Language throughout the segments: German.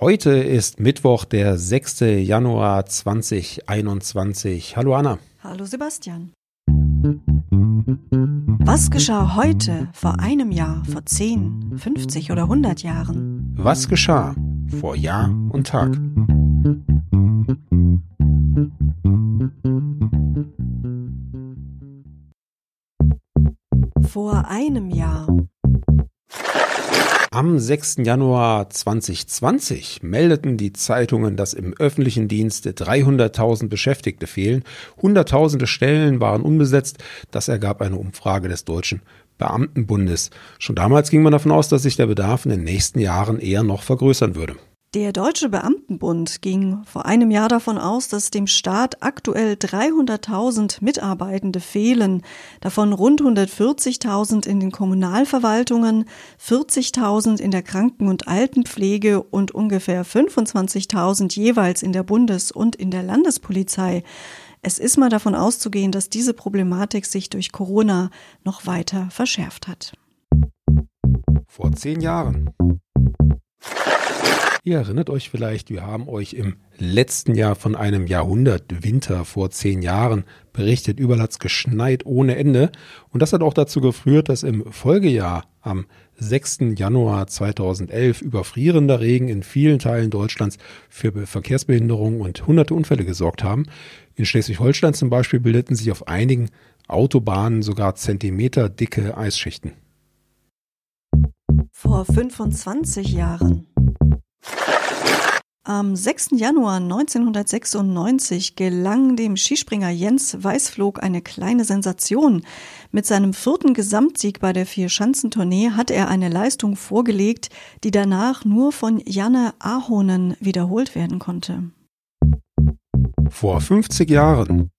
Heute ist Mittwoch, der 6. Januar 2021. Hallo Anna. Hallo Sebastian. Was geschah heute, vor einem Jahr, vor 10, 50 oder 100 Jahren? Was geschah vor Jahr und Tag? Vor einem Jahr. Am 6. Januar 2020 meldeten die Zeitungen, dass im öffentlichen Dienst 300.000 Beschäftigte fehlen. Hunderttausende Stellen waren unbesetzt. Das ergab eine Umfrage des Deutschen Beamtenbundes. Schon damals ging man davon aus, dass sich der Bedarf in den nächsten Jahren eher noch vergrößern würde. Der Deutsche Beamtenbund ging vor einem Jahr davon aus, dass dem Staat aktuell 300.000 Mitarbeitende fehlen, davon rund 140.000 in den Kommunalverwaltungen, 40.000 in der Kranken- und Altenpflege und ungefähr 25.000 jeweils in der Bundes- und in der Landespolizei. Es ist mal davon auszugehen, dass diese Problematik sich durch Corona noch weiter verschärft hat. Vor zehn Jahren Ihr erinnert euch vielleicht, wir haben euch im letzten Jahr von einem Jahrhundert Winter vor zehn Jahren berichtet. Überall hat es geschneit ohne Ende. Und das hat auch dazu geführt, dass im Folgejahr am 6. Januar 2011 überfrierender Regen in vielen Teilen Deutschlands für Verkehrsbehinderungen und hunderte Unfälle gesorgt haben. In Schleswig-Holstein zum Beispiel bildeten sich auf einigen Autobahnen sogar zentimeterdicke Eisschichten. Vor 25 Jahren am 6. Januar 1996 gelang dem Skispringer Jens Weißflog eine kleine Sensation. Mit seinem vierten Gesamtsieg bei der Vier-Schanzentournee hat er eine Leistung vorgelegt, die danach nur von Janne Ahonen wiederholt werden konnte. Vor 50 Jahren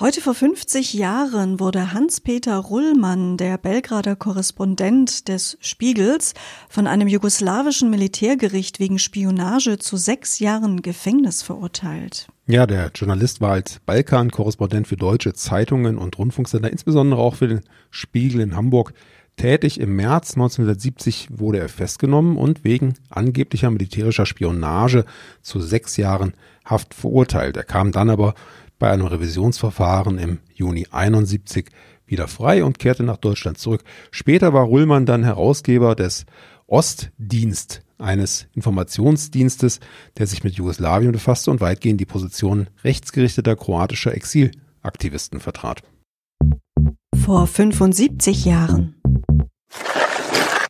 Heute vor 50 Jahren wurde Hans-Peter Rullmann, der Belgrader Korrespondent des Spiegels, von einem jugoslawischen Militärgericht wegen Spionage zu sechs Jahren Gefängnis verurteilt. Ja, der Journalist war als Balkan-Korrespondent für deutsche Zeitungen und Rundfunksender, insbesondere auch für den Spiegel in Hamburg, tätig. Im März 1970 wurde er festgenommen und wegen angeblicher militärischer Spionage zu sechs Jahren Haft verurteilt. Er kam dann aber bei einem Revisionsverfahren im Juni 71 wieder frei und kehrte nach Deutschland zurück. Später war Rullmann dann Herausgeber des Ostdienst, eines Informationsdienstes, der sich mit Jugoslawien befasste und weitgehend die Position rechtsgerichteter kroatischer Exilaktivisten vertrat. Vor 75 Jahren.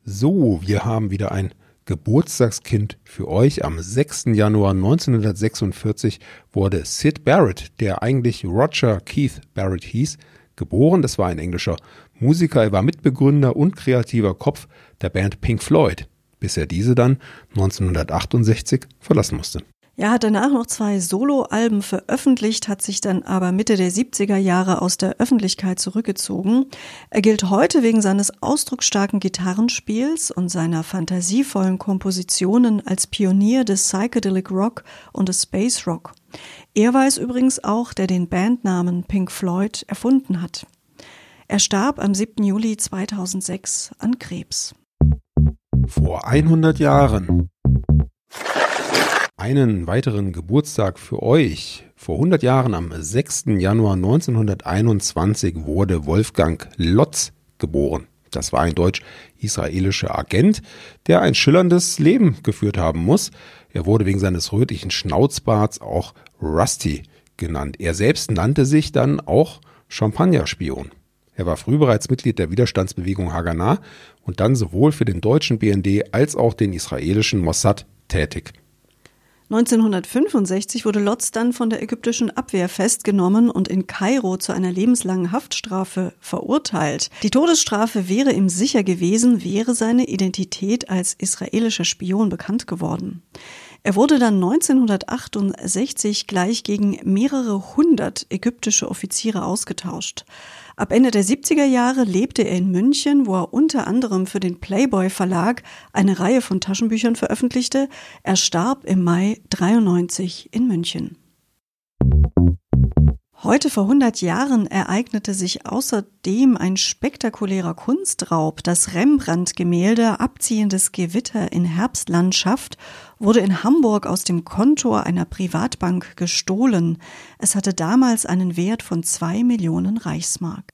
So, wir haben wieder ein Geburtstagskind für euch. Am 6. Januar 1946 wurde Sid Barrett, der eigentlich Roger Keith Barrett hieß, geboren. Das war ein englischer Musiker. Er war Mitbegründer und kreativer Kopf der Band Pink Floyd, bis er diese dann 1968 verlassen musste. Er hat danach noch zwei Soloalben veröffentlicht, hat sich dann aber Mitte der 70er Jahre aus der Öffentlichkeit zurückgezogen. Er gilt heute wegen seines ausdrucksstarken Gitarrenspiels und seiner fantasievollen Kompositionen als Pionier des Psychedelic Rock und des Space Rock. Er war es übrigens auch, der den Bandnamen Pink Floyd erfunden hat. Er starb am 7. Juli 2006 an Krebs. Vor 100 Jahren einen weiteren Geburtstag für euch. Vor 100 Jahren, am 6. Januar 1921, wurde Wolfgang Lotz geboren. Das war ein deutsch-israelischer Agent, der ein schillerndes Leben geführt haben muss. Er wurde wegen seines rötlichen Schnauzbarts auch Rusty genannt. Er selbst nannte sich dann auch Champagnerspion. Er war früh bereits Mitglied der Widerstandsbewegung Haganah und dann sowohl für den deutschen BND als auch den israelischen Mossad tätig. 1965 wurde Lotz dann von der ägyptischen Abwehr festgenommen und in Kairo zu einer lebenslangen Haftstrafe verurteilt. Die Todesstrafe wäre ihm sicher gewesen, wäre seine Identität als israelischer Spion bekannt geworden. Er wurde dann 1968 gleich gegen mehrere hundert ägyptische Offiziere ausgetauscht. Ab Ende der 70er Jahre lebte er in München, wo er unter anderem für den Playboy Verlag eine Reihe von Taschenbüchern veröffentlichte. Er starb im Mai 93 in München. Heute vor 100 Jahren ereignete sich außerdem ein spektakulärer Kunstraub. Das Rembrandt-Gemälde Abziehendes Gewitter in Herbstlandschaft wurde in Hamburg aus dem Kontor einer Privatbank gestohlen. Es hatte damals einen Wert von zwei Millionen Reichsmark.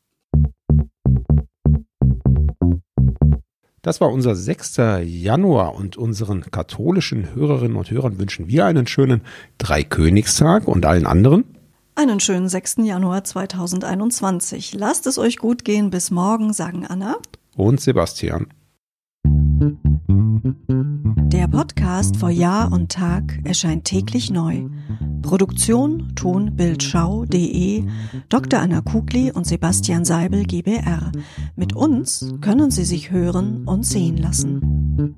Das war unser 6. Januar und unseren katholischen Hörerinnen und Hörern wünschen wir einen schönen Dreikönigstag und allen anderen einen schönen 6. Januar 2021. Lasst es euch gut gehen. Bis morgen, sagen Anna und Sebastian. Der Podcast vor Jahr und Tag erscheint täglich neu. Produktion tonbildschau.de Dr. Anna Kugli und Sebastian Seibel GBR. Mit uns können Sie sich hören und sehen lassen.